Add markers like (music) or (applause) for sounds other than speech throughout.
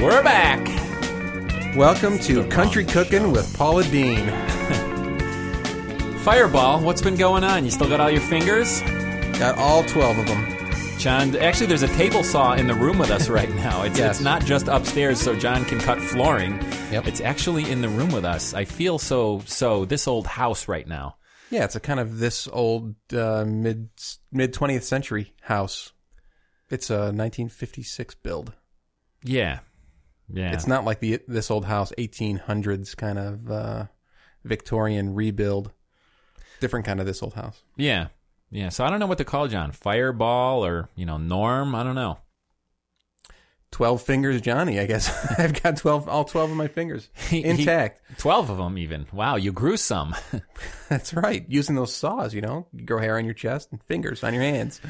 We're back. Welcome to Country Cooking with Paula Deen. (laughs) Fireball, what's been going on? You still got all your fingers? Got all 12 of them. John, actually, there's a table saw in the room with us (laughs) right now. It's, Yes. it's not just upstairs so John can cut flooring. Yep. It's actually in the room with us. I feel so, so this old house right now. Yeah, it's a kind of this old uh, mid mid 20th century house. It's a 1956 build. Yeah. Yeah. It's not like the this old house 1800s kind of uh, Victorian rebuild. Different kind of this old house. Yeah. Yeah. So I don't know what to call John. Fireball or, you know, Norm. I don't know. 12 fingers Johnny, I guess. (laughs) I've got 12 all 12 of my fingers (laughs) He- he- intact. 12 of them, even. Wow. You grew some. (laughs) That's right. Using those saws, you know. You grow hair on your chest and fingers on your hands.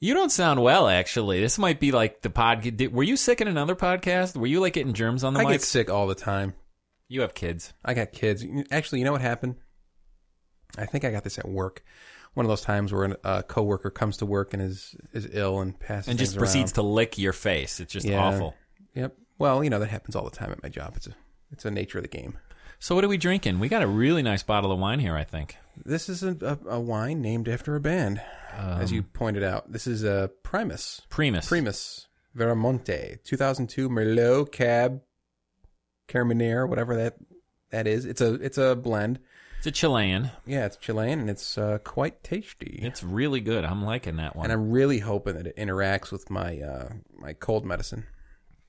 You don't sound well, actually. This might be like the podcast. Were you sick in another podcast? Were you like getting germs on the mic? I mic? get sick all the time. You have kids. I got kids. Actually, you know what happened? I think I got this at work. One of those times where a coworker comes to work and is is ill and passes and just proceeds around. to lick your face. It's just Yeah. awful. Yep. Well, you know that happens all the time at my job. It's a it's a nature of the game. So what are we drinking? We got a really nice bottle of wine here, I think. This is a, a, a wine named after a band, as you pointed out. This is a Primus. Primus. Primus Veramonte 2002 Merlot Cab Carmenere, whatever that that is. It's a it's a blend. It's a Chilean. Yeah, it's Chilean and it's uh, quite tasty. It's really good. I'm liking that one. and I'm really hoping that it interacts with my uh, my cold medicine,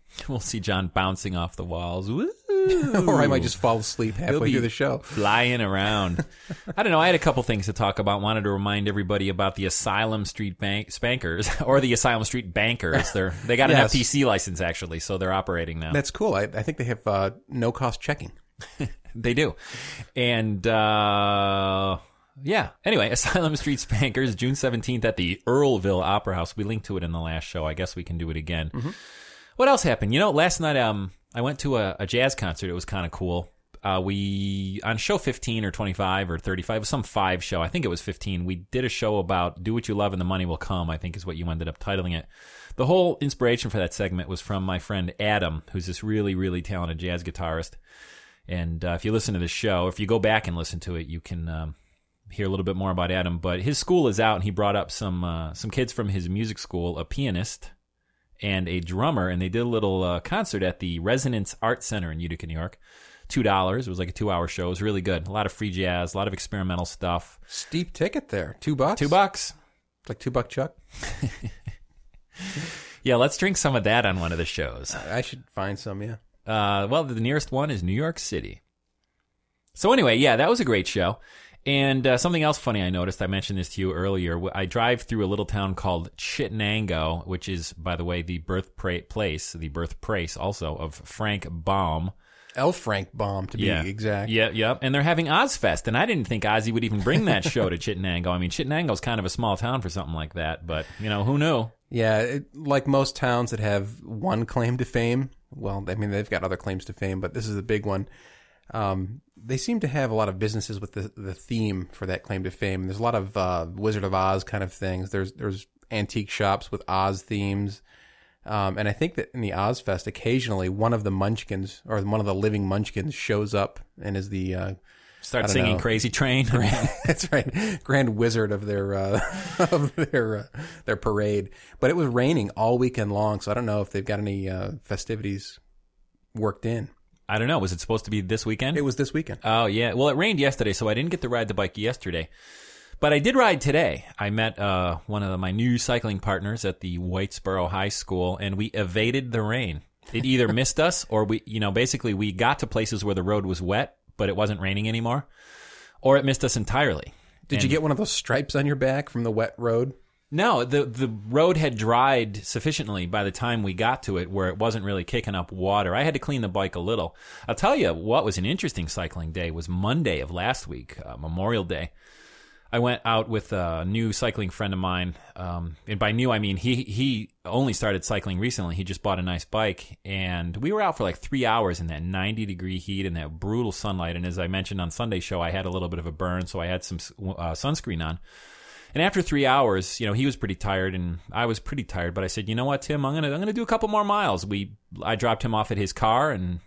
(laughs) we'll see John bouncing off the walls. Woo! (laughs) or I might just fall asleep halfway through the show. flying around. (laughs) I don't know. I had a couple things to talk about. Wanted to remind everybody about the Asylum Street Bank Spankers or the Asylum Street Bankers. They're they got an Yes. FTC license actually, so they're operating now. That's cool. I, I think they have uh, no cost checking. They do. And uh yeah. Anyway, Asylum Street Spankers, June 17th at the Earlville Opera House. We linked to it in the last show. I guess we can do it again. What else happened? You know, last night um I went to a, a jazz concert. It was kind of cool. Uh, we on show 15 or 25 or 35 it was some five show i think it was 15 we did a show about do what you love and the money will come i think is what you ended up titling it the whole inspiration for that segment was from my friend adam who's this really really talented jazz guitarist and uh, if you listen to this show, if you go back and listen to it, you can um, hear a little bit more about Adam. But his school is out, and he brought up some uh, some kids from his music school, a pianist and a drummer, and they did a little uh, concert at the Resonance Art Center in Utica, New York. Two dollars. It was like a two hour show. It was really good. A lot of free jazz, a lot of experimental stuff. Steep ticket there, two bucks. Two bucks. like two buck chuck. (laughs) Yeah, let's drink some of that on one of the shows. I should find some. Yeah. Uh, well, the nearest one is New York City. So anyway, yeah, that was a great show. And uh, something else funny I noticed, I mentioned this to you earlier. I drive through a little town called Chittenango, which is, by the way, the birthplace, the birthplace also of Frank Baum. L. Frank Baum, to be Yeah, exact. Yeah, yeah. And they're having Ozfest, and I didn't think Ozzy would even bring that show to (laughs) Chittenango. I mean, Chittenango's kind of a small town for something like that, but you know, who knew? Yeah, it, like most towns that have one claim to fame. Well, I mean they've got other claims to fame, but this is a big one. Um, they seem to have a lot of businesses with the the theme for that claim to fame. There's a lot of uh, Wizard of Oz kind of things. There's there's antique shops with Oz themes, um, and I think that in the Ozfest, occasionally one of the Munchkins or one of the living Munchkins shows up and is the uh, Start singing know. Crazy Train. (laughs) that's right, grand wizard of their uh, (laughs) of their uh, their parade. But it was raining all weekend long, so I don't know if they've got any uh, festivities worked in. I don't know. Was it supposed to be this weekend? It was this weekend. Oh yeah. Well, it rained yesterday, so I didn't get to ride the bike yesterday. But I did ride today. I met uh, one of my new cycling partners at the Whitesboro High School, and we evaded the rain. It either (laughs) missed us or we, you know, basically we got to places where the road was wet, but it wasn't raining anymore, or it missed us entirely. Did you get one of those stripes on your back from the wet road? No, the the road had dried sufficiently by the time we got to it, where it wasn't really kicking up water. I had to clean the bike a little. I'll tell you what was an interesting cycling day was Monday of last week, uh, Memorial Day. I went out with a new cycling friend of mine, um, and by new I mean he he only started cycling recently. He just bought a nice bike, and we were out for like three hours in that ninety degree heat and that brutal sunlight. And as I mentioned on Sunday show, I had a little bit of a burn, so I had some uh, sunscreen on. And after three hours, you know, he was pretty tired and I was pretty tired. But I said, you know what, Tim, I'm gonna I'm gonna do a couple more miles. We I dropped him off at his car and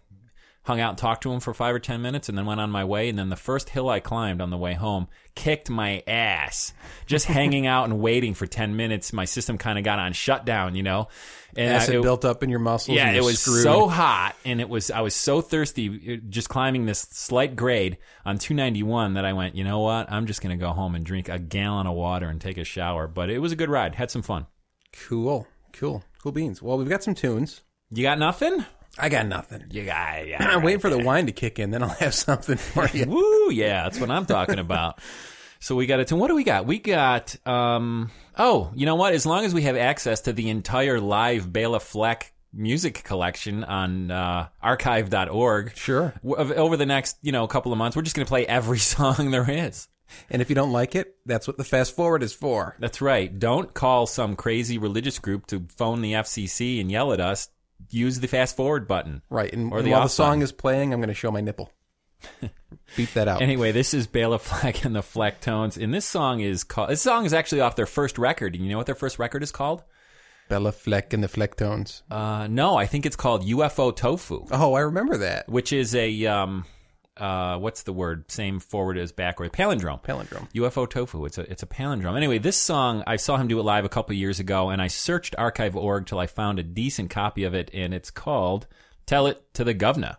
hung out and talked to him for five or ten minutes and then went on my way. And then the first hill I climbed on the way home kicked my ass. Just (laughs) hanging out and waiting for ten minutes, my system kind of got on shutdown, you know. And Acid I- it- built up in your muscles. yeah, it was screwed. so hot, and it was I was so thirsty uh, just climbing this slight grade on 291 that I went, you know what? I'm just gonna go home and drink a gallon of water and take a shower. But it was a good ride. Had some fun. cool, cool, cool beans. Well, we've got some tunes. You got nothing? I got nothing. You got yeah. (clears throat) I'm waiting for the wine to kick in, then I'll have (laughs) something for you. Woo, yeah, that's what I'm talking about. (laughs) So we got it. tune. What do we got? We got um oh, you know what? As long as we have access to the entire live Bela Fleck music collection on uh, archive.org. Sure. w- Over the next, you know, couple of months, we're just going to play every (laughs) song there is. And if you don't like it, that's what the fast forward is for. That's right. Don't call some crazy religious group to phone the FCC and yell at us. Use the fast forward button. Right. And, Or and the while the song button. is playing, I'm going to show my nipple. (laughs) Beep that out. Anyway, this is Bela Fleck and the Flecktones, and this song is called. This song is actually off their first record. And you know what their first record is called? Bela Fleck and the Flecktones. Uh, no, I think it's called UFO Tofu, Oh, I remember that. which is a um, uh, what's the word? Same forward as backward. Palindrome. Palindrome. UFO Tofu. It's a it's a palindrome. Anyway, this song I saw him do it live a couple years ago, and I searched archive.org till I found a decent copy of it, and it's called "Tell It to the Governor."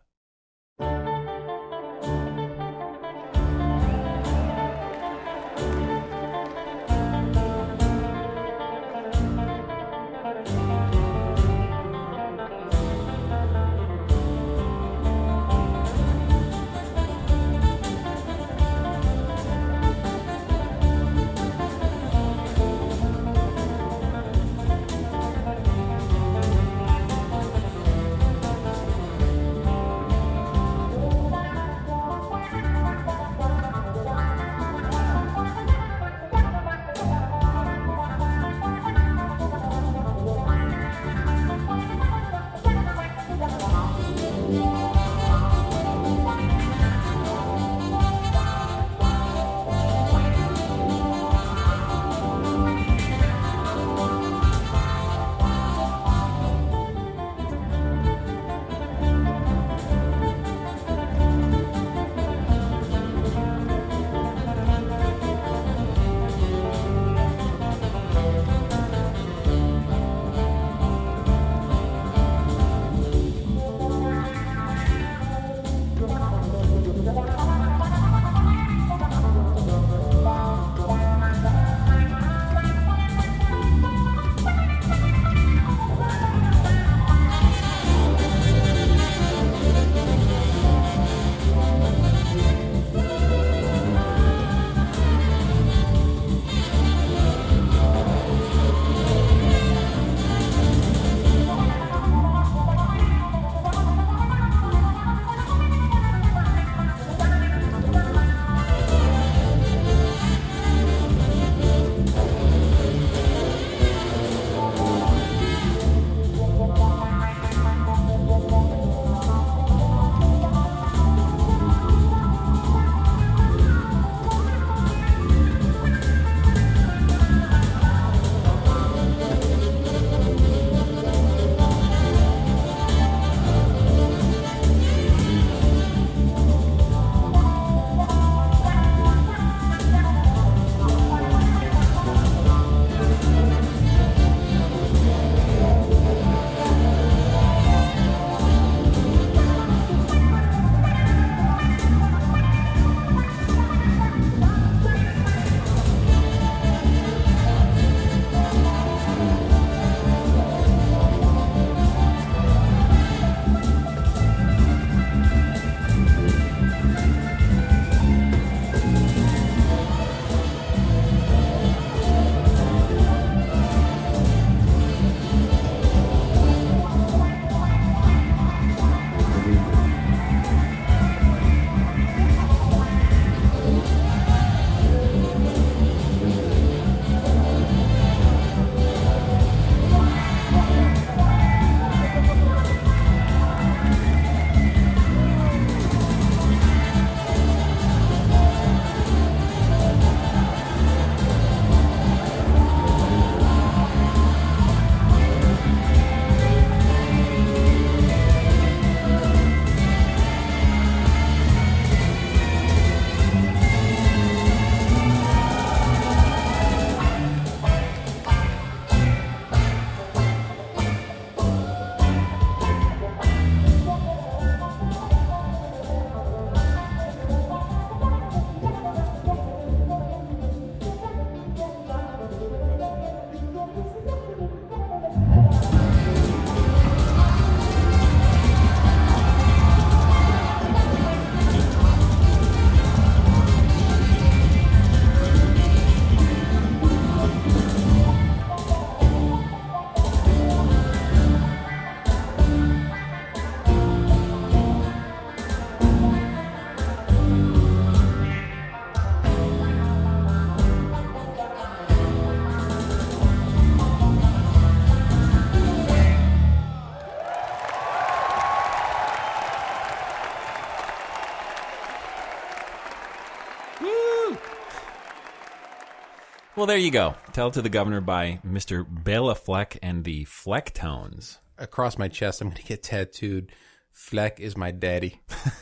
Well, there you go. Tell to the governor by Mr. Bela Fleck and the Flecktones. Across my chest, I'm going to get tattooed. Fleck is my daddy.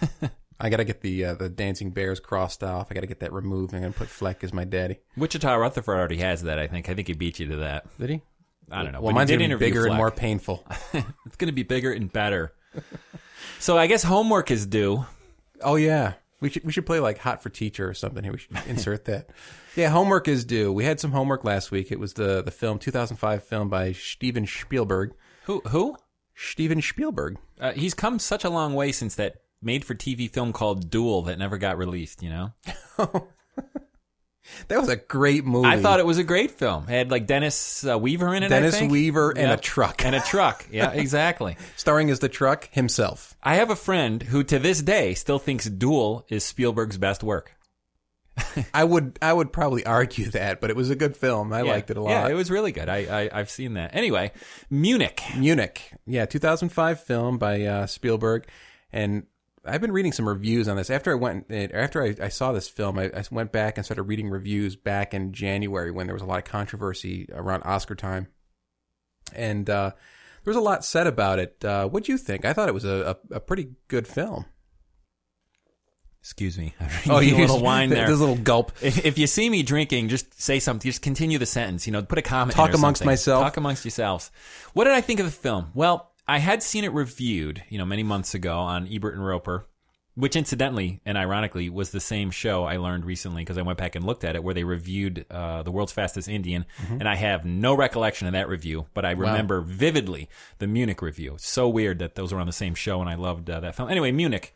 (laughs) I got to get the uh, the dancing bears crossed off. I got to get that removed. I'm going to put Fleck as my daddy. Wichita Rutherford already has that. I think. I think he beat you to that. Did he? I don't know. Well, but mine's going to be bigger and more painful. (laughs) it's going to be bigger and better. so I guess homework is due. Oh yeah, we should we should play like Hot for Teacher or something here. We should insert that. (laughs) Yeah, homework is due. We had some homework last week. It was the the film 2005 film by Steven Spielberg. Who? Who? Steven Spielberg. Uh, he's come such a long way since that made-for-TV film called Duel that never got released. You know. (laughs) That was a great movie. I thought it was a great film. It had like Dennis uh, Weaver in it. Dennis. Weaver and a truck, and a truck. (laughs) Yeah, exactly. starring as the truck himself. I have a friend who, to this day, still thinks Duel is Spielberg's best work. (laughs) I would I would probably argue that, but it was a good film. I Yeah. liked it a lot. Yeah, it was really good. I, I I've seen that. Anyway, Munich. Munich. Yeah, 2005 film by uh, Spielberg, and I've been reading some reviews on this. After I went, after I, I saw this film, I, I went back and started reading reviews back in January when there was a lot of controversy around Oscar time, and uh, there was a lot said about it. Uh, what do you think? I thought it was a, a, a pretty good film. Excuse me. (laughs) Oh, you a little (laughs) wine there. There's a little gulp. If, if you see me drinking, just say something. Just continue the sentence. You know, put a comment. Talk amongst something. myself. Talk amongst yourselves. What did I think of the film? Well, I had seen it reviewed, you know, many months ago on Ebert and Roeper, which incidentally and ironically was the same show I learned recently because I went back and looked at it, where they reviewed uh, the world's fastest Indian, Mm-hmm. and I have no recollection of that review, but I remember vividly the Munich review. So weird that those were on the same show, and I loved uh, that film. Anyway, Munich.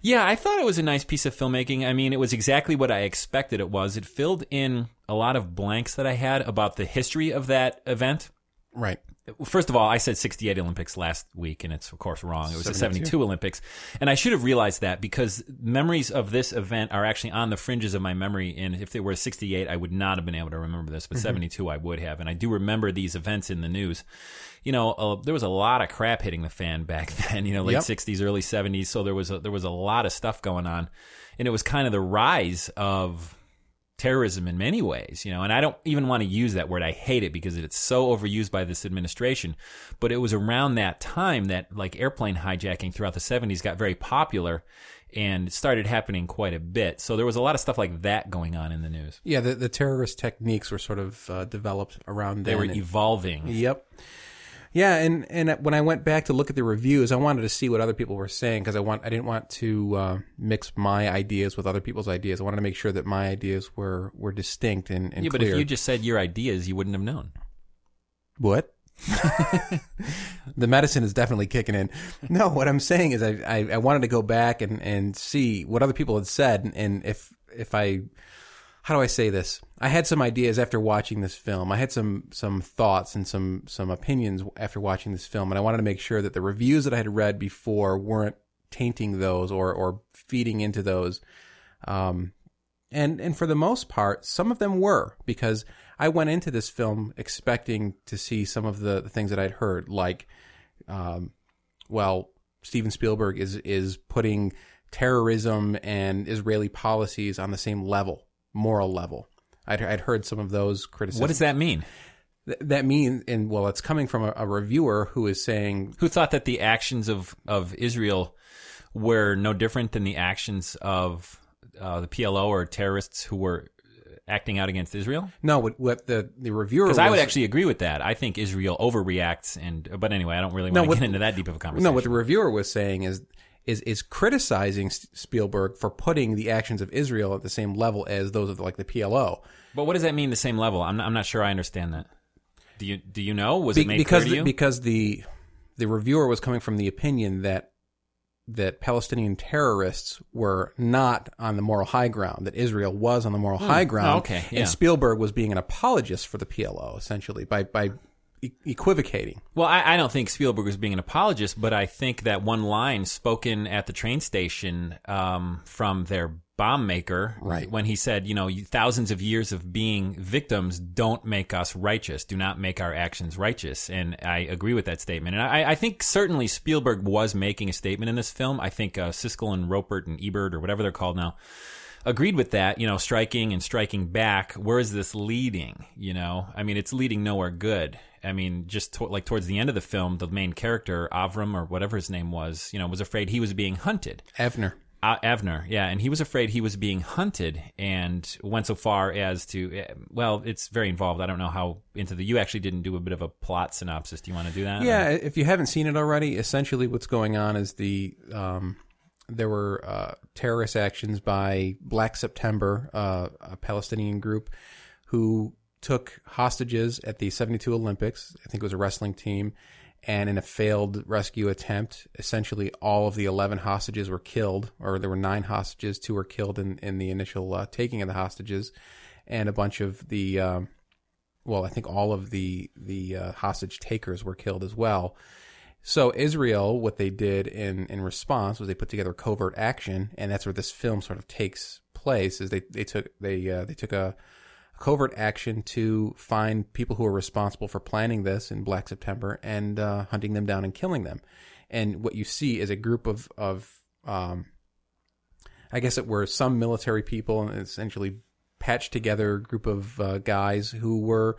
Yeah, I thought it was a nice piece of filmmaking. I mean, it was exactly what I expected it was. It filled in a lot of blanks that I had about the history of that event. Right. First of all, I said 68 Olympics last week, and it's, of course, wrong. It was the 72. 72 Olympics. And I should have realized that because memories of this event are actually on the fringes of my memory. And if they were 68, I would not have been able to remember this, but 72, I would have. And I do remember these events in the news. You know, uh, there was a lot of crap hitting the fan (laughs) back then, you know, late Yep. 60s, early 70s. So there was, a, there was a lot of stuff going on. And it was kind of the rise of terrorism in many ways, you know, and I don't even want to use that word. I hate it because it's so overused by this administration. But it was around that time that like airplane hijacking throughout the 70s got very popular and started happening quite a bit. So there was a lot of stuff like that going on in the news. Yeah, the, the terrorist techniques were sort of uh, developed around They were evolving. Yep. Yeah, and and when I went back to look at the reviews, I wanted to see what other people were saying because I want I didn't want to uh, mix my ideas with other people's ideas. I wanted to make sure that my ideas were were distinct and, and Yeah, but clear. if you just said your ideas, you wouldn't have known. What? (laughs) the medicine is definitely kicking in. No, what I'm saying is I, I, I wanted to go back and, and see what other people had said and if if I how do I say this? I had some ideas after watching this film. I had some some thoughts and some some opinions after watching this film and I wanted to make sure that the reviews that I had read before weren't tainting those or or feeding into those. Um and and for the most part, some of them were because I went into this film expecting to see some of the, the things that I'd heard, like, um, well, Steven Spielberg is is putting terrorism and Israeli policies on the same level, moral level. I'd, I'd heard some of those criticisms. What does that mean? Th- that mean? And well, it's coming from a, a reviewer who is saying Who thought that the actions of, of Israel were no different than the actions of uh, the PLO or terrorists who were acting out against Israel? no. What, what the the reviewer Because I would was- actually agree with that. I think Israel overreacts, and but anyway, I don't really No, want to what- get into that deep of a conversation. No, what the reviewer was saying is is is criticizing S- Spielberg for putting the actions of Israel at the same level as those of like the PLO. but what does that mean? The same level? I'm not, I'm not sure I understand that. Do you do you know? Was Be- it made because the, because the the reviewer was coming from the opinion that that Palestinian terrorists were not on the moral high ground, that Israel was on the moral hmm. high ground. Oh, okay, yeah. And Spielberg was being an apologist for the PLO, essentially, by by equivocating. Well, I, I don't think Spielberg was being an apologist, but I think that one line spoken at the train station um, from their bomb maker, Right. when he said, you know, thousands of years of being victims don't make us righteous, do not make our actions righteous. And I agree with that statement. And I, I think certainly Spielberg was making a statement in this film. I think uh, Siskel and Roeper and Ebert, or whatever they're called now, agreed with that. You know, striking and striking back. Where is this leading? You know, I mean, it's leading nowhere good. I mean, just to, like towards the end of the film, the main character Avram or whatever his name was, you know, was afraid he was being hunted. Evner. Uh, Avner, yeah, and he was afraid he was being hunted, and went so far as to, eh, well, it's very involved. I don't know how into the. You actually didn't do a bit of a plot synopsis. Do you want to do that? Yeah, if you haven't seen it already, essentially what's going on is the um, there were uh, terrorist actions by Black September, uh, a Palestinian group, who took hostages at the 72 Olympics. I think it was a wrestling team. And in a failed rescue attempt, essentially all of the 11 hostages were killed, or there were nine hostages. Two were killed in, in the initial uh, taking of the hostages. And a bunch of the, um, well, I think all of the, the uh, hostage takers were killed as well. So Israel, what they did in, in response was they put together covert action, and that's where this film sort of takes place. Is they, they took they uh, they took a covert action to find people who are responsible for planning this in Black September and uh, hunting them down and killing them. And what you see is a group of of um, I guess it were some military people and essentially patched together group of uh, guys who were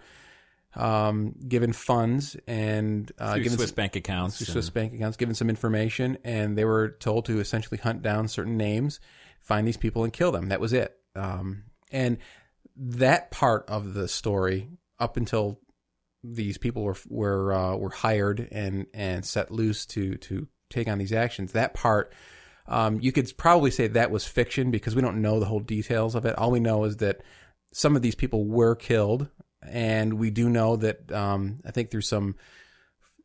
um, given funds and uh, given Swiss bank accounts. Swiss bank accounts, given some information, and they were told to essentially hunt down certain names, find these people, and kill them. That was it. Um, and that part of the story, up until these people were were uh, were hired and and set loose to to take on these actions, that part. Um, you could probably say that was fiction because we don't know the whole details of it. All we know is that some of these people were killed, and we do know that um, I think through some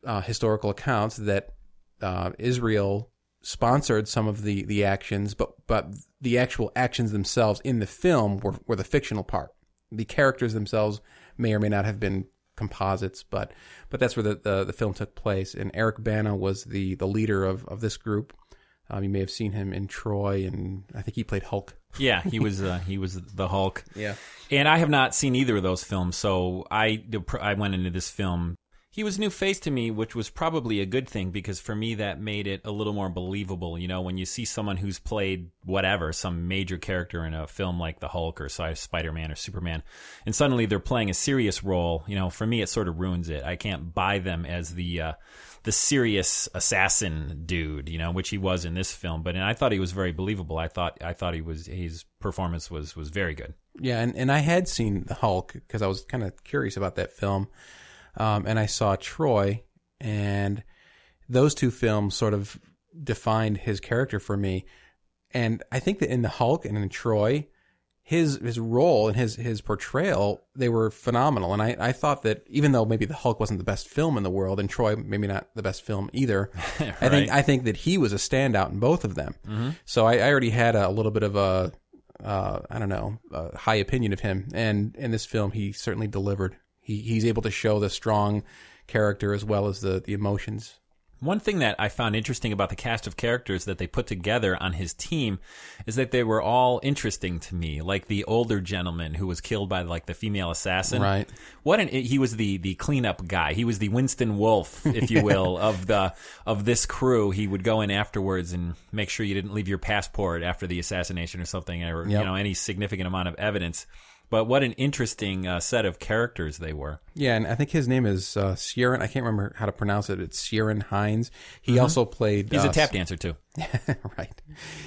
uh, historical accounts that uh, Israel sponsored some of the, the actions, but but the actual actions themselves in the film were, were the fictional part. The characters themselves may or may not have been composites, but but that's where the, the, the film took place. And Eric Bana was the, the leader of, of this group. Um, you may have seen him in Troy, and I think he played Hulk. (laughs) Yeah, he was uh, he was the Hulk. Yeah. And I have not seen either of those films, so I I went into this film. He was new face to me, which was probably a good thing because for me that made it a little more believable. You know, when you see someone who's played whatever, some major character in a film like the Hulk or Spider Man or Superman, and suddenly they're playing a serious role. You know, for me it sort of ruins it. I can't buy them as the uh, the serious assassin dude, you know, which he was in this film. But and I thought he was very believable. I thought I thought he was his performance was was very good. Yeah, and, and I had seen the Hulk because I was kind of curious about that film, um, and I saw Troy, and those two films sort of defined his character for me. And I think that in the Hulk and in Troy, his his role and his his portrayal they were phenomenal and I, I thought that even though maybe the Hulk wasn't the best film in the world and Troy maybe not the best film either right. (laughs) I think I think that he was a standout in both of them mm-hmm. so I, I, already had a, little bit of a uh, I don't know a high opinion of him and in this film he certainly delivered he he's able to show the strong character as well as the the emotions one thing that I found interesting about the cast of characters that they put together on his team is that they were all interesting to me. Like the older gentleman who was killed by like the female assassin. Right. What an he was the the cleanup guy. He was the Winston Wolfe, if you (laughs) will, of the of this crew. He would go in afterwards and make sure you didn't leave your passport after the assassination or something, or yep. you know any significant amount of evidence. But what an interesting uh, set of characters they were. Yeah, and I think his name is uh, Ciarán. I can't remember how to pronounce it. It's Ciarán Hinds. He mm-hmm. also played. He's uh, a tap dancer too. (laughs) right.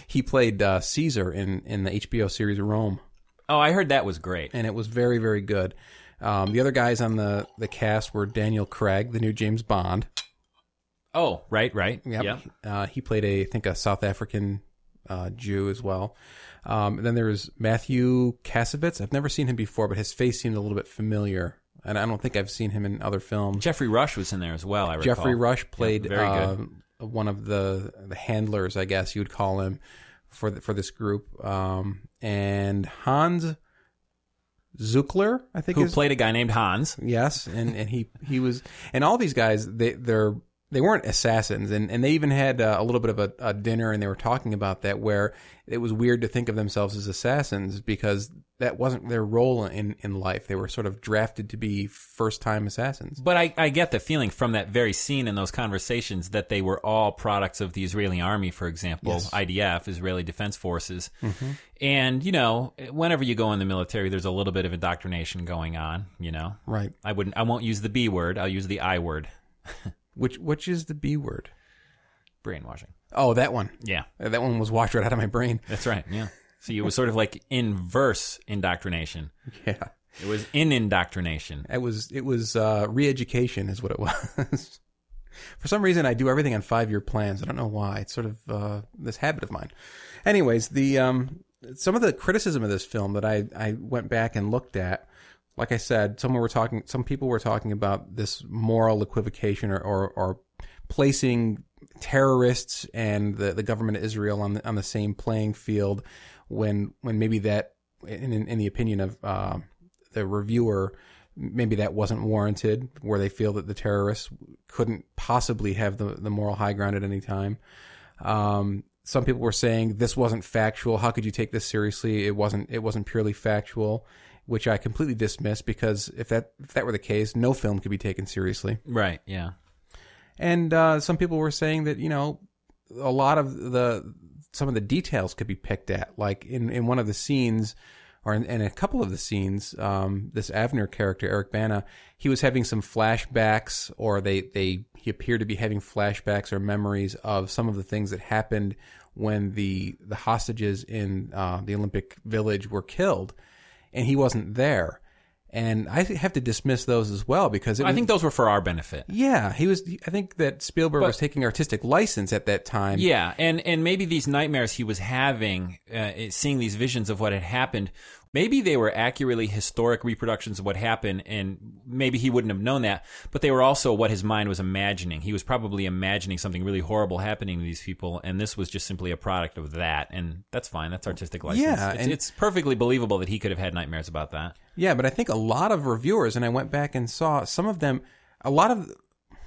He played uh, Caesar in in the HBO series Rome. Oh, I heard that was great, and it was very very good. Um, the other guys on the the cast were Daniel Craig, the new James Bond. Oh, right, right. Yep. Yeah. Uh, he played a I think a South African uh, Jew as well. Um, and then there's Matthew Kassovitz. I've never seen him before, but his face seemed a little bit familiar. And I don't think I've seen him in other films. Geoffrey Rush was in there as well. I recall. Geoffrey Rush played yeah, uh, one of the the handlers, I guess you would call him, for the, for this group. Um, and Hans Zuckler, I think, who is, played a guy named Hans. Yes, and and he he was, and all these guys they they're they weren't assassins, and, and they even had uh, a little bit of a, a, dinner, and they were talking about that, where it was weird to think of themselves as assassins because that wasn't their role in in life. They were sort of drafted to be first time assassins. But I, I get the feeling from that very scene in those conversations that they were all products of the Israeli army, for example, Yes. IDF, Israeli Defense Forces. And, you know, whenever you go in the military, there's a little bit of indoctrination going on, you know. Right. I wouldn't I won't use the B word, I'll use the I word. (laughs) Which which is the B word? Brainwashing. Oh, that one. Yeah. Uh, That one was washed right out of my brain. That's right. Yeah. See, it was sort of like inverse indoctrination. Yeah. It was in indoctrination. It was it was uh, re-education is what it (laughs) was. For some reason, I do everything on five-year plans. I don't know why. It's sort of uh, this habit of mine. Anyways, the um, some of the criticism of this film that I I went back and looked at, like I said, some were talking. Some people were talking about this moral equivocation or or, or placing terrorists and the, the government of Israel on the, on the same playing field when when maybe that in in, in the opinion of uh, the reviewer maybe that wasn't warranted where they feel that the terrorists couldn't possibly have the, the moral high ground at any time. Um, some people were saying this wasn't factual. How could you take this seriously? It wasn't it wasn't purely factual which I completely dismissed because if that if that were the case no film could be taken seriously Right, yeah. and uh, some people were saying that you know a lot of the some of the details could be picked at, like in in one of the scenes. Or in, in a couple of the scenes, um, this Avner character, Eric Bana, he was having some flashbacks, or they, they he appeared to be having flashbacks or memories of some of the things that happened when the the hostages in uh, the Olympic Village were killed, and he wasn't there. And I have to dismiss those as well because it was, I think those were for our benefit. yeah, he was. I think that Spielberg But- was taking artistic license at that time. Yeah, and and maybe these nightmares he was having, uh, seeing these visions of what had happened, maybe they were accurately historic reproductions of what happened, and maybe he wouldn't have known that. But they were also what his mind was imagining. He was probably imagining something really horrible happening to these people, and this was just simply a product of that. And that's fine. That's artistic license. Yeah, it's, and- it's perfectly believable that he could have had nightmares about that. yeah, but I think a lot of reviewers, and I went back and saw some of them. A lot of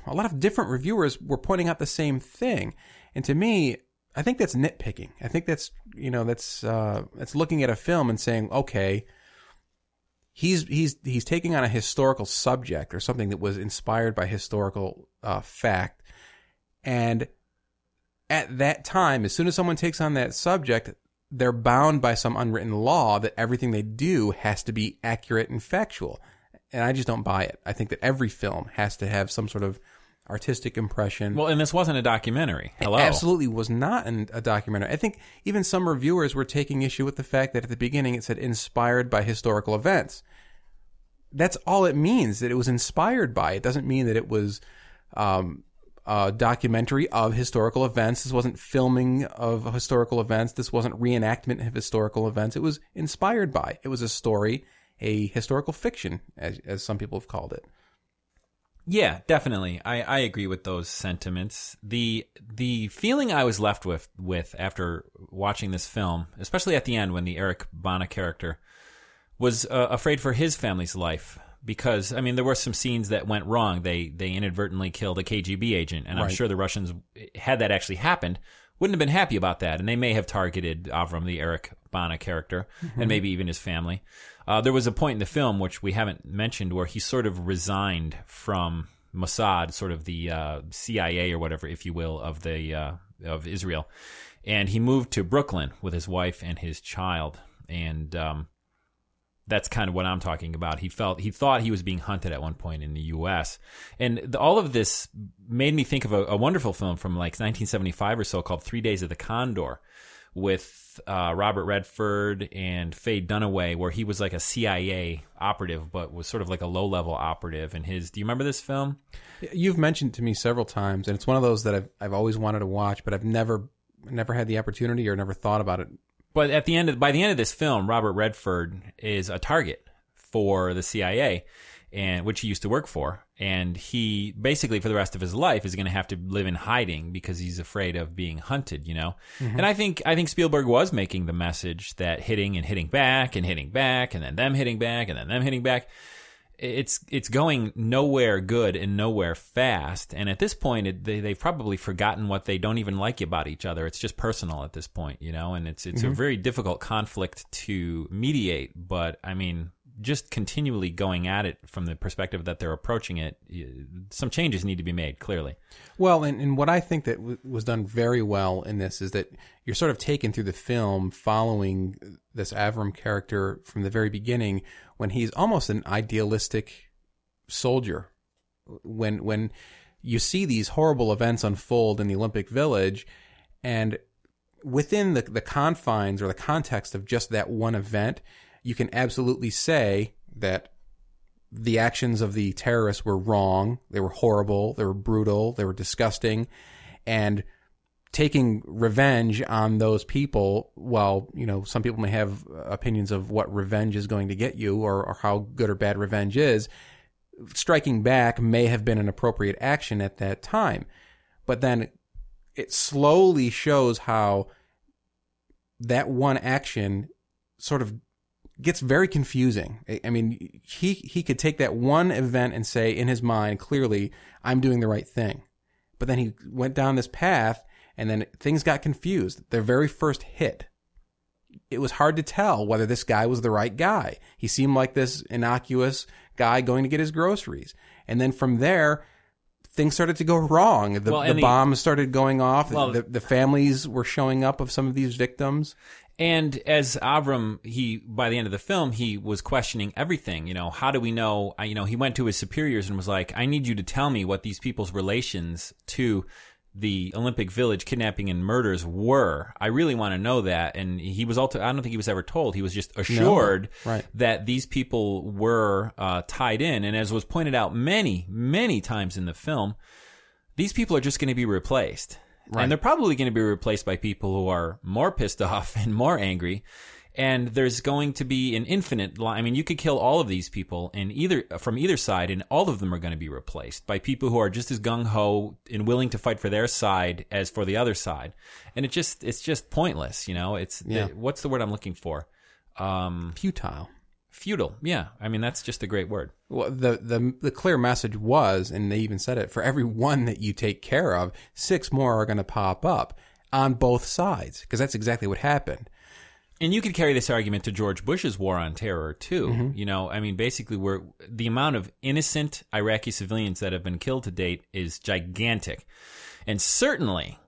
a lot of different reviewers were pointing out the same thing, and to me, I think that's nitpicking. I think that's you know that's uh, that's looking at a film and saying, okay, he's he's he's taking on a historical subject or something that was inspired by historical uh, fact, and at that time, as soon as someone takes on that subject, they're bound by some unwritten law that everything they do has to be accurate and factual. And I just don't buy it. I think that every film has to have some sort of artistic impression. Well, and this wasn't a documentary. Hello. Absolutely was not an, a documentary. I think even some reviewers were taking issue with the fact that at the beginning it said inspired by historical events. That's all it means that it was inspired by. It doesn't mean that it was um, a documentary of historical events. This wasn't filming of historical events. This wasn't reenactment of historical events. It was inspired by. It was a story, a historical fiction, as, as some people have called it. Yeah, definitely. I, I agree with those sentiments. The the feeling I was left with with after watching this film, especially at the end when the Eric Bana character was uh, afraid for his family's life because I mean there were some scenes that went wrong. They they inadvertently killed a KGB agent, and I'm sure the Russians had that actually happened wouldn't have been happy about that, and they may have targeted Avram, the Eric Bana character, and maybe even his family. Uh, there was a point in the film which we haven't mentioned where he sort of resigned from Mossad, sort of the uh, CIA or whatever, if you will, of the uh, of Israel, and he moved to Brooklyn with his wife and his child, and um, that's kind of what I'm talking about. He felt he thought he was being hunted at one point in the U.S. and the, all of this made me think of a, a wonderful film from like 1975 or so called Three Days of the Condor, with uh, Robert Redford and Faye Dunaway, where he was like a CIA operative, but was sort of like a low level operative. And his, do you remember this film? You've mentioned to me several times, and it's one of those that I've I've always wanted to watch, but I've never never had the opportunity or never thought about it. But at the end of by the end of this film, Robert Redford is a target for the CIA, and which he used to work for, and he basically for the rest of his life is going to have to live in hiding because he's afraid of being hunted. You know, mm-hmm. and I think I think Spielberg was making the message that hitting and hitting back and hitting back and then them hitting back and then them hitting back. it's it's going nowhere good and nowhere fast. And at this point, it, they they've probably forgotten what they don't even like about each other. It's just personal at this point, you know. And it's it's a mm-hmm. very difficult conflict to mediate. But I mean, just continually going at it from the perspective that they're approaching it, some changes need to be made. Clearly, Well, and, and what I think that w- was done very well in this is that you're sort of taken through the film following this Avram character from the very beginning when he's almost an idealistic soldier. When when you see these horrible events unfold in the Olympic Village, and within the the confines or the context of just that one event, you can absolutely say that the actions of the terrorists were wrong. They were horrible. They were brutal. They were disgusting. And taking revenge on those people, while, you know, some people may have opinions of what revenge is going to get you or, or how good or bad revenge is, striking back may have been an appropriate action at that time. But then it slowly shows how that one action sort of gets very confusing. I- I mean, he he could take that one event and say in his mind clearly, "I'm doing the right thing," but then he went down this path, and then things got confused. Their very first hit, it was hard to tell whether this guy was the right guy. He seemed like this innocuous guy going to get his groceries, and then from there. Things started to go wrong. The, Well, the the- bombs started going off. Well- the, the families were showing up of some of these victims. And as Avram, he by the end of the film, he was questioning everything. You know, how do we know? You know, he went to his superiors and was like, "I need you to tell me what these people's relations to the Olympic Village kidnapping and murders were. I really want to know that." And he was also, I don't think he was ever told. He was just assured right. that these people were uh, tied in. And as was pointed out many, many times in the film, these people are just going to be replaced. And they're probably going to be replaced by people who are more pissed (laughs) off and more angry. And there's going to be an infinite line. I mean, you could kill all of these people in either from either side, and all of them are going to be replaced by people who are just as gung ho and willing to fight for their side as for the other side. And it just it's just pointless, you know. It's Yeah. what's the word I'm looking for? Um, Futile. Futile. Yeah, I mean that's just a great word. Well, the, the the clear message was, and they even said it: for every one that you take care of, six more are going to pop up on both sides, because that's exactly what happened. And you could carry this argument to George Bush's war on terror too. You know, I mean, basically, we're the amount of innocent Iraqi civilians that have been killed to date is gigantic, and certainly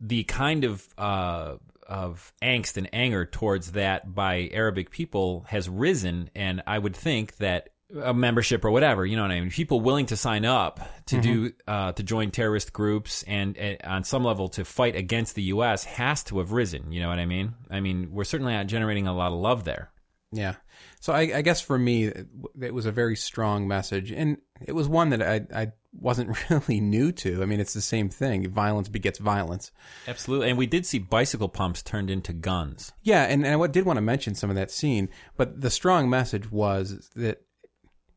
the kind of uh, of angst and anger towards that by Arabic people has risen. And I would think that a membership or whatever, you know what I mean? People willing to sign up to do uh, to join terrorist groups and uh, on some level to fight against the U.S. has to have risen. You know what I mean? I mean, we're certainly not generating a lot of love there. Yeah. So I, I guess for me, it, it was a very strong message, and it was one that I I wasn't (laughs) really new to. I mean, it's the same thing: violence begets violence. Absolutely, and we did see bicycle pumps turned into guns. Yeah, and, and I did want to mention some of that scene, but the strong message was that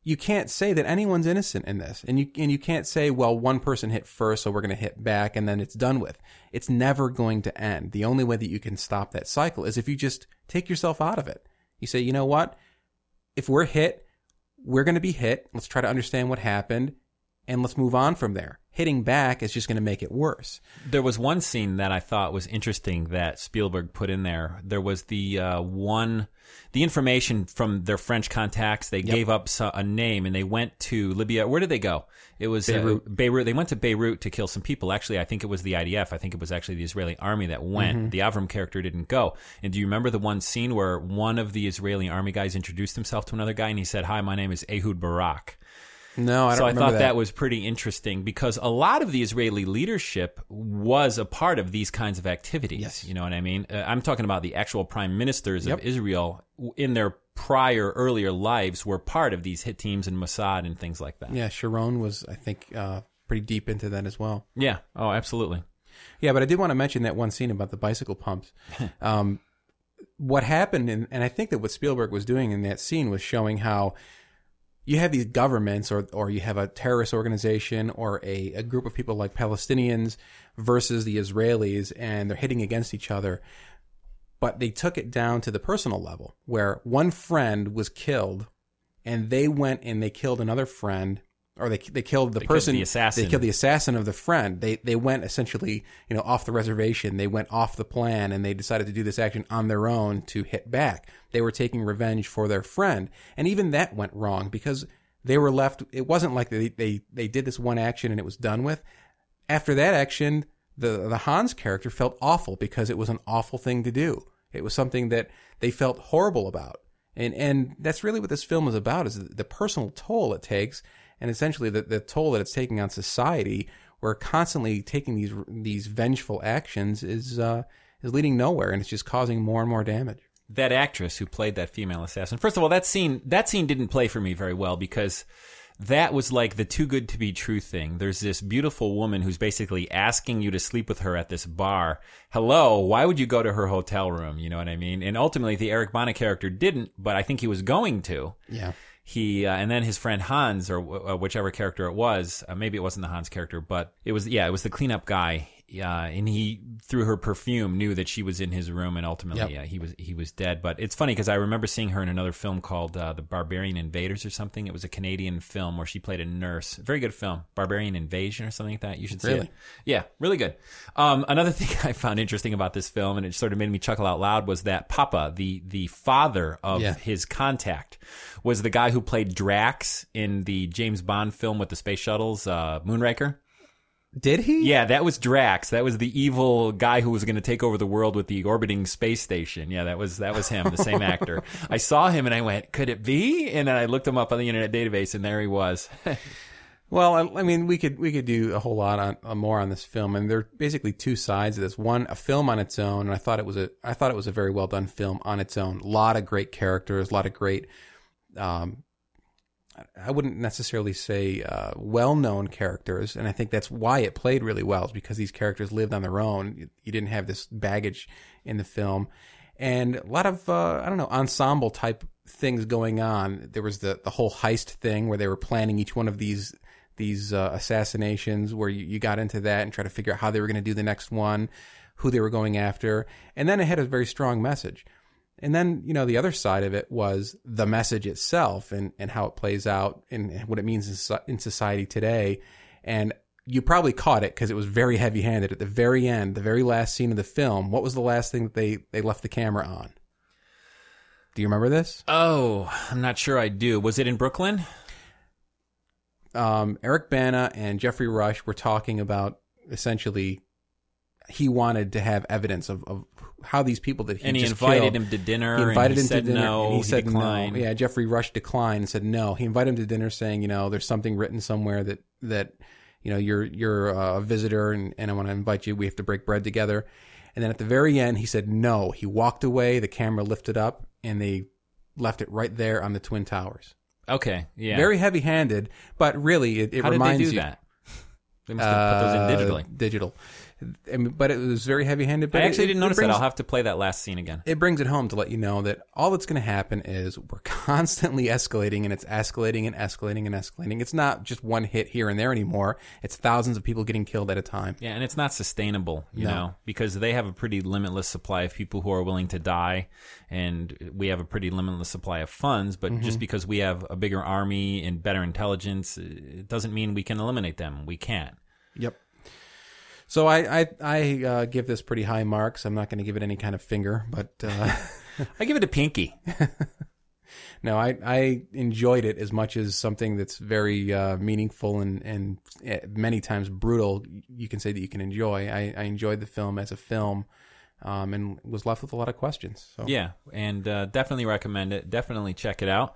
you can't say that anyone's innocent in this, and you and you can't say, well, one person hit first, so we're going to hit back, and then it's done with. It's never going to end. The only way that you can stop that cycle is if you just take yourself out of it. You say, you know what? If we're hit, we're going to be hit. Let's try to understand what happened, and let's move on from there. Hitting back is just going to make it worse. There was one scene that I thought was interesting that Spielberg put in there. There was the uh, one, the information from their French contacts. They gave up a name and they went to Libya. Where did they go? It was Beirut. Uh, Beirut. They went to Beirut to kill some people. Actually, I think it was the IDF. I think it was actually the Israeli army that went. The Avram character didn't go. And do you remember the one scene where one of the Israeli army guys introduced himself to another guy and he said, "Hi, my name is Ehud Barak." No, I don't so I thought that. was pretty interesting because a lot of the Israeli leadership was a part of these kinds of activities. Yes. You know what I mean? Uh, I'm talking about the actual prime ministers Yep. of Israel in their prior earlier lives were part of these hit teams and Mossad and things like that. Yeah, Sharon was, I think, uh, pretty deep into that as well. Yeah. Oh, absolutely. Yeah, but I did want to mention that one scene about the bicycle pumps. (laughs) um, what happened, in, and I think that what Spielberg was doing in that scene was showing how you have these governments, or or you have a terrorist organization, or a, a group of people like Palestinians versus the Israelis, and they're hitting against each other. But they took it down to the personal level, where one friend was killed and they went and they killed another friend, or they they killed the killed person the assassin. They killed the assassin of the friend. They they went essentially you know off the reservation. They went off the plan, and they decided to do this action on their own to hit back. They were taking revenge for their friend, and even that went wrong because they were left. It wasn't like they they they did this one action and it was done with. After that action, the the Hans character felt awful because it was an awful thing to do. It was something that they felt horrible about. And and that's really what this film is about is the personal toll it takes and essentially the, the toll that it's taking on society where constantly taking these these vengeful actions is uh, is leading nowhere and it's just causing more and more damage. that actress who played that female assassin. First of all, that scene that scene didn't play for me very well because that was like the too good to be true thing. There's this beautiful woman who's basically asking you to sleep with her at this bar. Hello, why would you go to her hotel room? You know what I mean? And ultimately, the Eric Bana character didn't, but I think he was going to. Yeah. He uh, and then his friend Hans or uh, whichever character it was, uh, maybe it wasn't the Hans character, but it was yeah, it was the cleanup guy. Uh, and he through her perfume knew that she was in his room, and ultimately, Yep. yeah, he was he was dead. But it's funny because I remember seeing her in another film called uh, The Barbarian Invaders or something. It was a Canadian film where she played a nurse. Very good film, Barbarian Invasion or something like that. You should see Really? it. Yeah, really good. Um, another (laughs) thing I found interesting about this film, and it sort of made me chuckle out loud, was that Papa, the the father of Yeah. his contact, was the guy who played Drax in the James Bond film with the space shuttles, uh, Moonraker. Did he? Yeah, that was Drax. That was the evil guy who was going to take over the world with the orbiting space station. Yeah, that was that was him, the same actor. (laughs) I saw him and I went, "Could it be?" And then I looked him up on the internet database, and there he was. (laughs) Well, I, I mean, we could we could do a whole lot on, on more on this film, and there are basically two sides of this. One, a film on its own, and I thought it was a I thought it was a very well done film on its own. A lot of great characters, a lot of great. Um, I wouldn't necessarily say uh, well known characters, and I think that's why it played really well, is because these characters lived on their own. You, you didn't have this baggage in the film, and a lot of uh, I don't know ensemble type things going on. There was the the whole heist thing where they were planning each one of these these uh, assassinations, where you, you got into that and try to figure out how they were going to do the next one, who they were going after, and then it had a very strong message. And then, you know, the other side of it was the message itself and, and how it plays out and what it means in, in society today. And you probably caught it because it was very heavy handed. At the very end, the very last scene of the film, what was the last thing that they, they left the camera on? Do you remember this? oh, I'm not sure I do. Was it in Brooklyn? Um, Eric Bana and Geoffrey Rush were talking about essentially he wanted to have evidence of, of how these people that he and he just invited killed- him to dinner. He invited and he him said to dinner, no. and he, said declined. no. Yeah, Geoffrey Rush declined and said no. He invited him to dinner, saying, you know, there's something written somewhere that that you know you're you're a visitor, and, and I want to invite you. We have to break bread together. And then at the very end, he said no. He walked away. The camera lifted up, and they left it right there on the twin towers. Okay, yeah. Very heavy-handed, but really, it, it reminds they do you. that? They must have put those in Uh, digitally. Digital, I mean, but it was very heavy-handed. But I actually it, didn't it notice brings, that. I'll have to play that last scene again. it brings it home to let you know that all that's going to happen is we're (laughs) constantly escalating and it's escalating and escalating and escalating. It's not just one hit here and there anymore. It's thousands of people getting killed at a time. Yeah, and it's not sustainable, you No. know, because they have a pretty limitless supply of people who are willing to die, and we have a pretty limitless supply of funds. But Mm-hmm. just because we have a bigger army and better intelligence, it doesn't mean we can eliminate them. We can't. Yep. So I I, I uh, give this pretty high marks. I'm not going to give it any kind of finger, but uh, (laughs) I give it a pinky. (laughs) no, I I enjoyed it as much as something that's very uh, meaningful and and eh, many times brutal. You can say that you can enjoy. I, I enjoyed the film as a film. Um, and was left with a lot of questions. So. Yeah, and uh, definitely recommend it. Definitely check it out.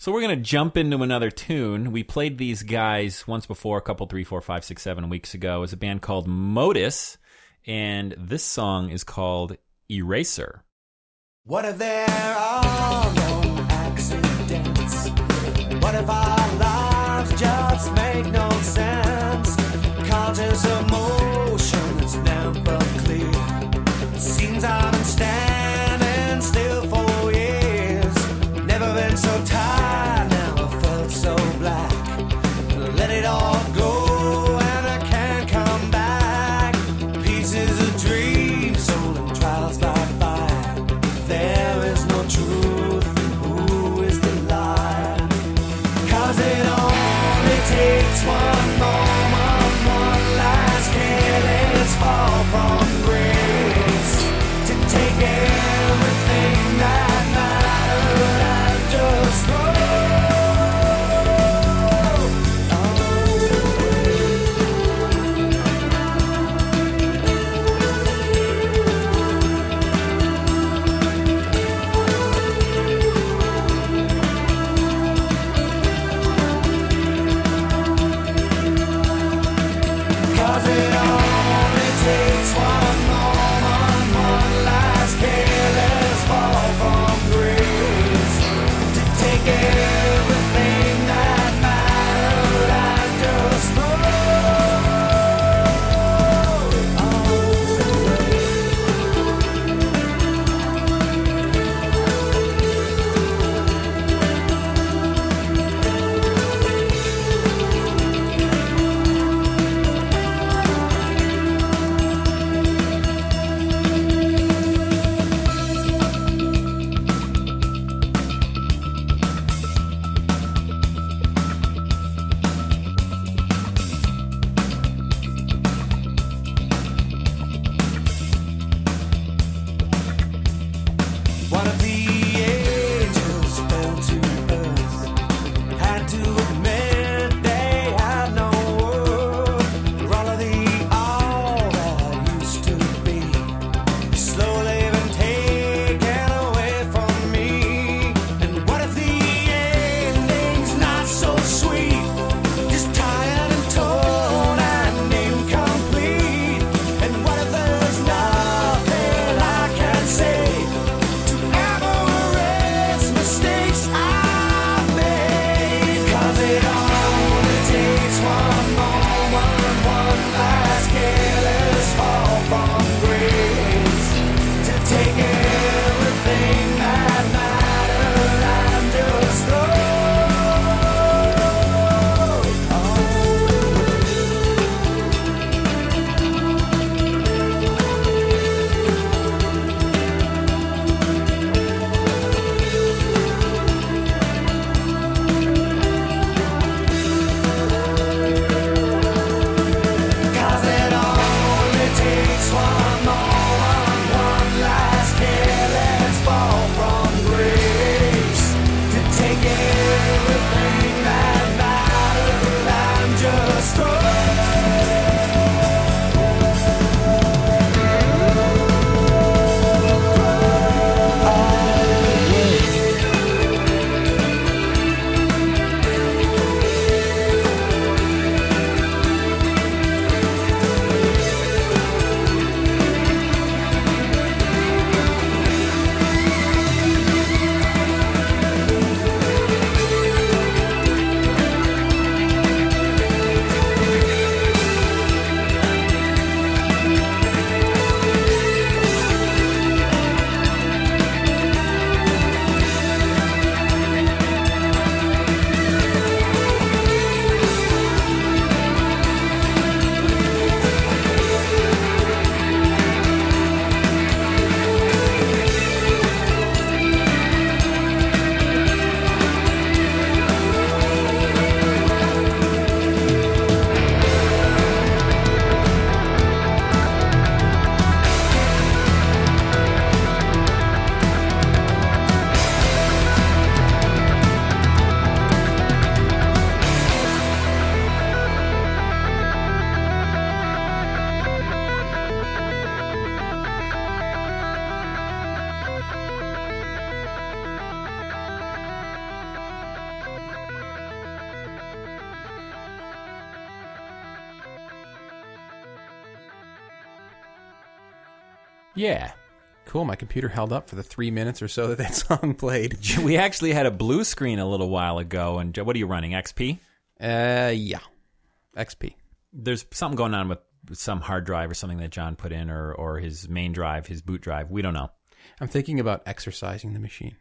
So we're gonna jump into another tune. We played these guys once before, a couple, three, four, five, six, seven weeks ago. Was a band called Modus, and this song is called Eraser. What if there are no accidents? What if our Cool. My computer held up for the three minutes or so that that (laughs) song played. We actually had a blue screen a little while ago, and what are you running? XP? Uh, yeah. XP. There's something going on with some hard drive or something that John put in, or or his main drive, his boot drive. We don't know. I'm thinking about exercising the machine.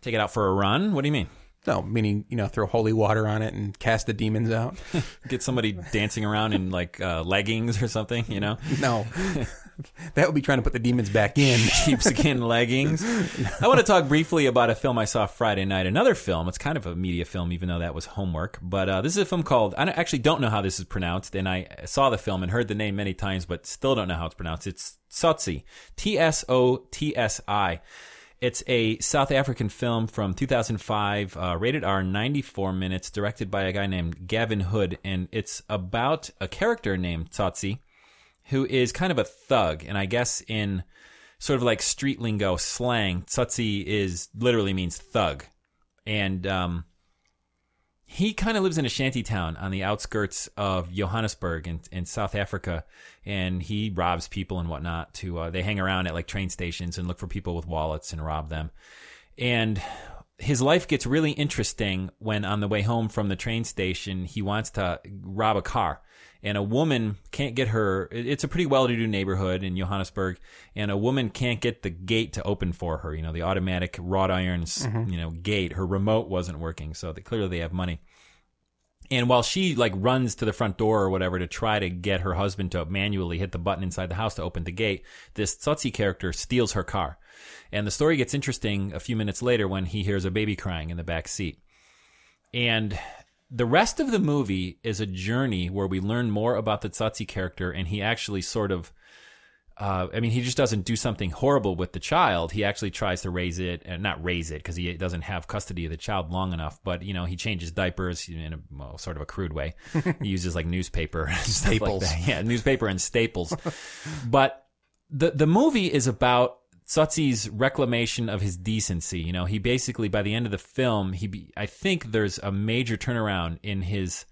Take it out for a run. What do you mean? No, meaning you know, throw holy water on it and cast the demons out. (laughs) Get somebody dancing around in like uh, leggings or something, you know? (laughs) No, (laughs) that would be trying to put the demons back in. (laughs) sheepskin leggings. I want to talk briefly about a film I saw Friday night. Another film. It's kind of a media film, even though that was homework. But uh, this is a film called. I actually don't know how this is pronounced, and I saw the film and heard the name many times, but still don't know how it's pronounced. It's Tsotsi. T S O T S I. It's a South African film from 2005, uh, rated R, 94 minutes, directed by a guy named Gavin Hood, and it's about a character named Tsotsi who is kind of a thug, and I guess in sort of like street lingo slang, Tsotsi is literally means thug, and um, he kind of lives in a shanty town on the outskirts of Johannesburg in, in South Africa, and he robs people and whatnot. To uh, they hang around at like train stations and look for people with wallets and rob them, and his life gets really interesting when on the way home from the train station he wants to rob a car. And a woman can't get her it's a pretty well-to-do neighborhood in johannesburg and a woman can't get the gate to open for her you know the automatic wrought irons mm-hmm. you know gate. Her remote wasn't working so they, clearly they have money. And while she like runs to the front door or whatever to try to get her husband to manually hit the button inside the house to open the gate, this Tsotsi character steals her car. And the story gets interesting a few minutes later when he hears a baby crying in the back seat. And the rest of the movie is a journey where we learn more about the Tsotsi character and he actually sort of uh, I mean, he just doesn't do something horrible with the child. He actually tries to raise it, and not raise it because he doesn't have custody of the child long enough. But you know, he changes diapers in a well, sort of a crude way. (laughs) he uses like newspaper, like Staples. that. yeah, newspaper and staples. but the the movie is about Tsotsi's reclamation of his decency. You know, he basically by the end of the film, he be, I think there's a major turnaround in his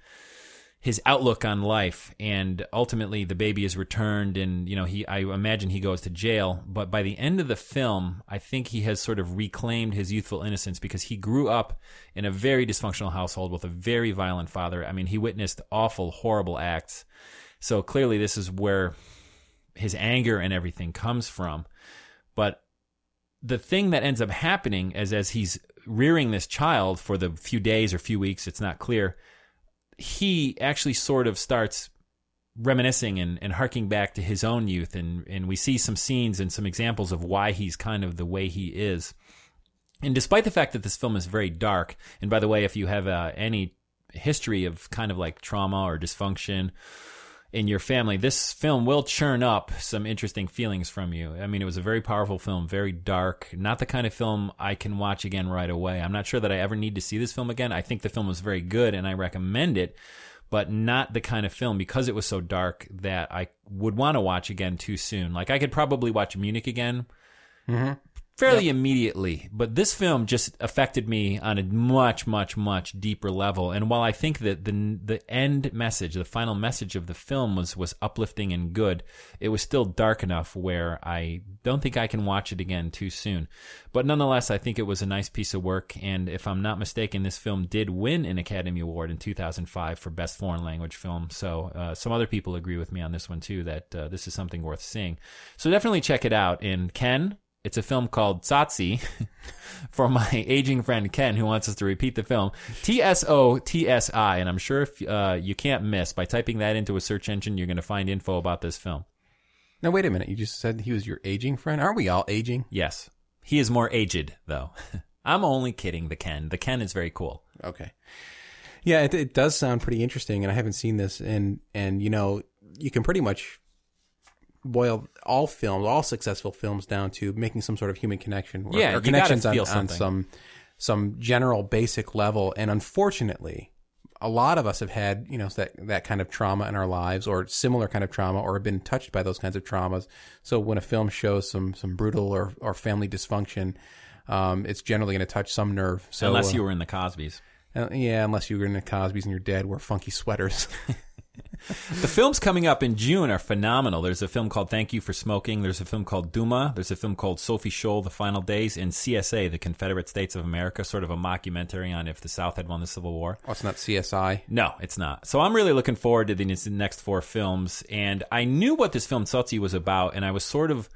his outlook on life. And ultimately the baby is returned and you know he I imagine he goes to jail. But by the end of the film I think he has sort of reclaimed his youthful innocence because he grew up in a very dysfunctional household with a very violent father. I mean he witnessed awful horrible acts. So clearly this is where his anger and everything comes from but the thing that ends up happening is as he's rearing this child for the few days or few weeks it's not clear he actually sort of starts reminiscing and, and harking back to his own youth. And, and we see some scenes and some examples of why he's kind of the way he is. And despite the fact that this film is very dark and by the way if you have uh, any history of kind of like trauma or dysfunction in your family this film will churn up some interesting feelings from you. I mean it was a very powerful film very dark not the kind of film i can watch again right away. I'm not sure that i ever need to see this film again. I think the film was very good and i recommend it but not the kind of film because it was so dark that i would want to watch again too soon. Like i could probably watch munich again mm-hmm. Fairly immediately. But this film just affected me on a much, much, much deeper level. And while I think that the the end message, the final message of the film was was uplifting and good, it was still dark enough where I don't think I can watch it again too soon. But nonetheless, I think it was a nice piece of work. And if I'm not mistaken, this film did win an Academy Award in 2005 for Best Foreign Language Film. So uh, some other people agree with me on this one too. That uh, this is something worth seeing. So definitely check it out. And Ken, it's a film called Tsotsi (laughs) for my (laughs) aging friend Ken, who wants us to repeat the film. T S O T S I. And I'm sure if uh, you can't miss by typing that into a search engine, you're going to find info about this film. Now wait a minute. You just said he was your aging friend. Aren't we all aging? Yes. He is more aged, though. (laughs) I'm only kidding, the Ken. The Ken is very cool. Okay. Yeah, it, it does sound pretty interesting, and I haven't seen this. And and you know, you can pretty much boil all films, all successful films, down to making some sort of human connection. Or, Yeah, or connections on, on some some general basic level. And unfortunately, a lot of us have had you know that that kind of trauma in our lives, or similar kind of trauma, or have been touched by those kinds of traumas. So when a film shows some some brutal or or family dysfunction. Um, it's generally going to touch some nerve. So, Unless uh, you were in the Cosbys. uh, yeah, unless you were in the Cosby's and your dad wore funky sweaters. (laughs) (laughs) The films coming up in June are phenomenal. There's a film called Thank You for Smoking. There's a film called Duma. There's a film called Sophie Scholl, The Final Days, and CSA, The Confederate States of America, sort of a mockumentary on if the South had won the Civil War. oh, it's not CSI. No, it's not. So I'm really looking forward to the next four films. And I knew what this film Tsotsi was about, and I was sort of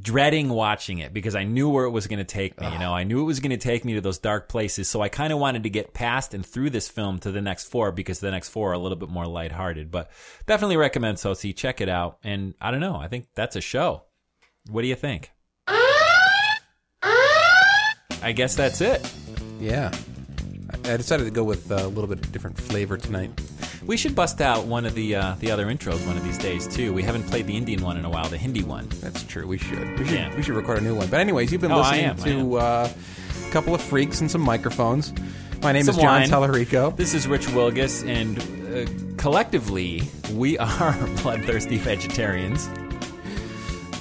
dreading watching it because I knew where it was going to take me. You know, I knew it was going to take me to those dark places. So I kind of wanted to get past and through this film to the next four because the next four are a little bit more lighthearted. But definitely recommend Tsotsi. Check it out. And I don't know. I think that's a show. What do you think? I guess that's it. Yeah. I decided to go with a little bit of different flavor tonight. We should bust out one of the uh, the other intros one of these days too. We haven't played the Indian one in a while, the Hindi one. That's true. We should. We should. Yeah. We should record a new one. But anyways, you've been Oh, I listening am, I to uh, a couple of freaks and some microphones. My name Some is John wine. Tellerico. This is Rich Wilgus, and uh, collectively we are (laughs) bloodthirsty vegetarians.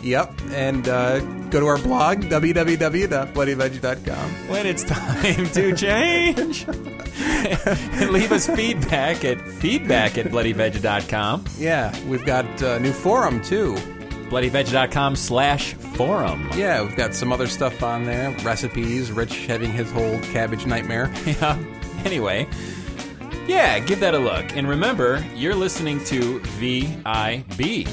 Yep. And uh, go to our blog www.bloodyveggie.com. When it's time to change, and (laughs) leave us feedback at feedback at bloodyveg.com, Yeah, we've got a new forum too. bloodyveg.com slash forum. Yeah, we've got some other stuff on there, recipes. Rich having his whole cabbage nightmare. (laughs) Yeah. Anyway, yeah, give that a look. And remember, you're listening to VIB.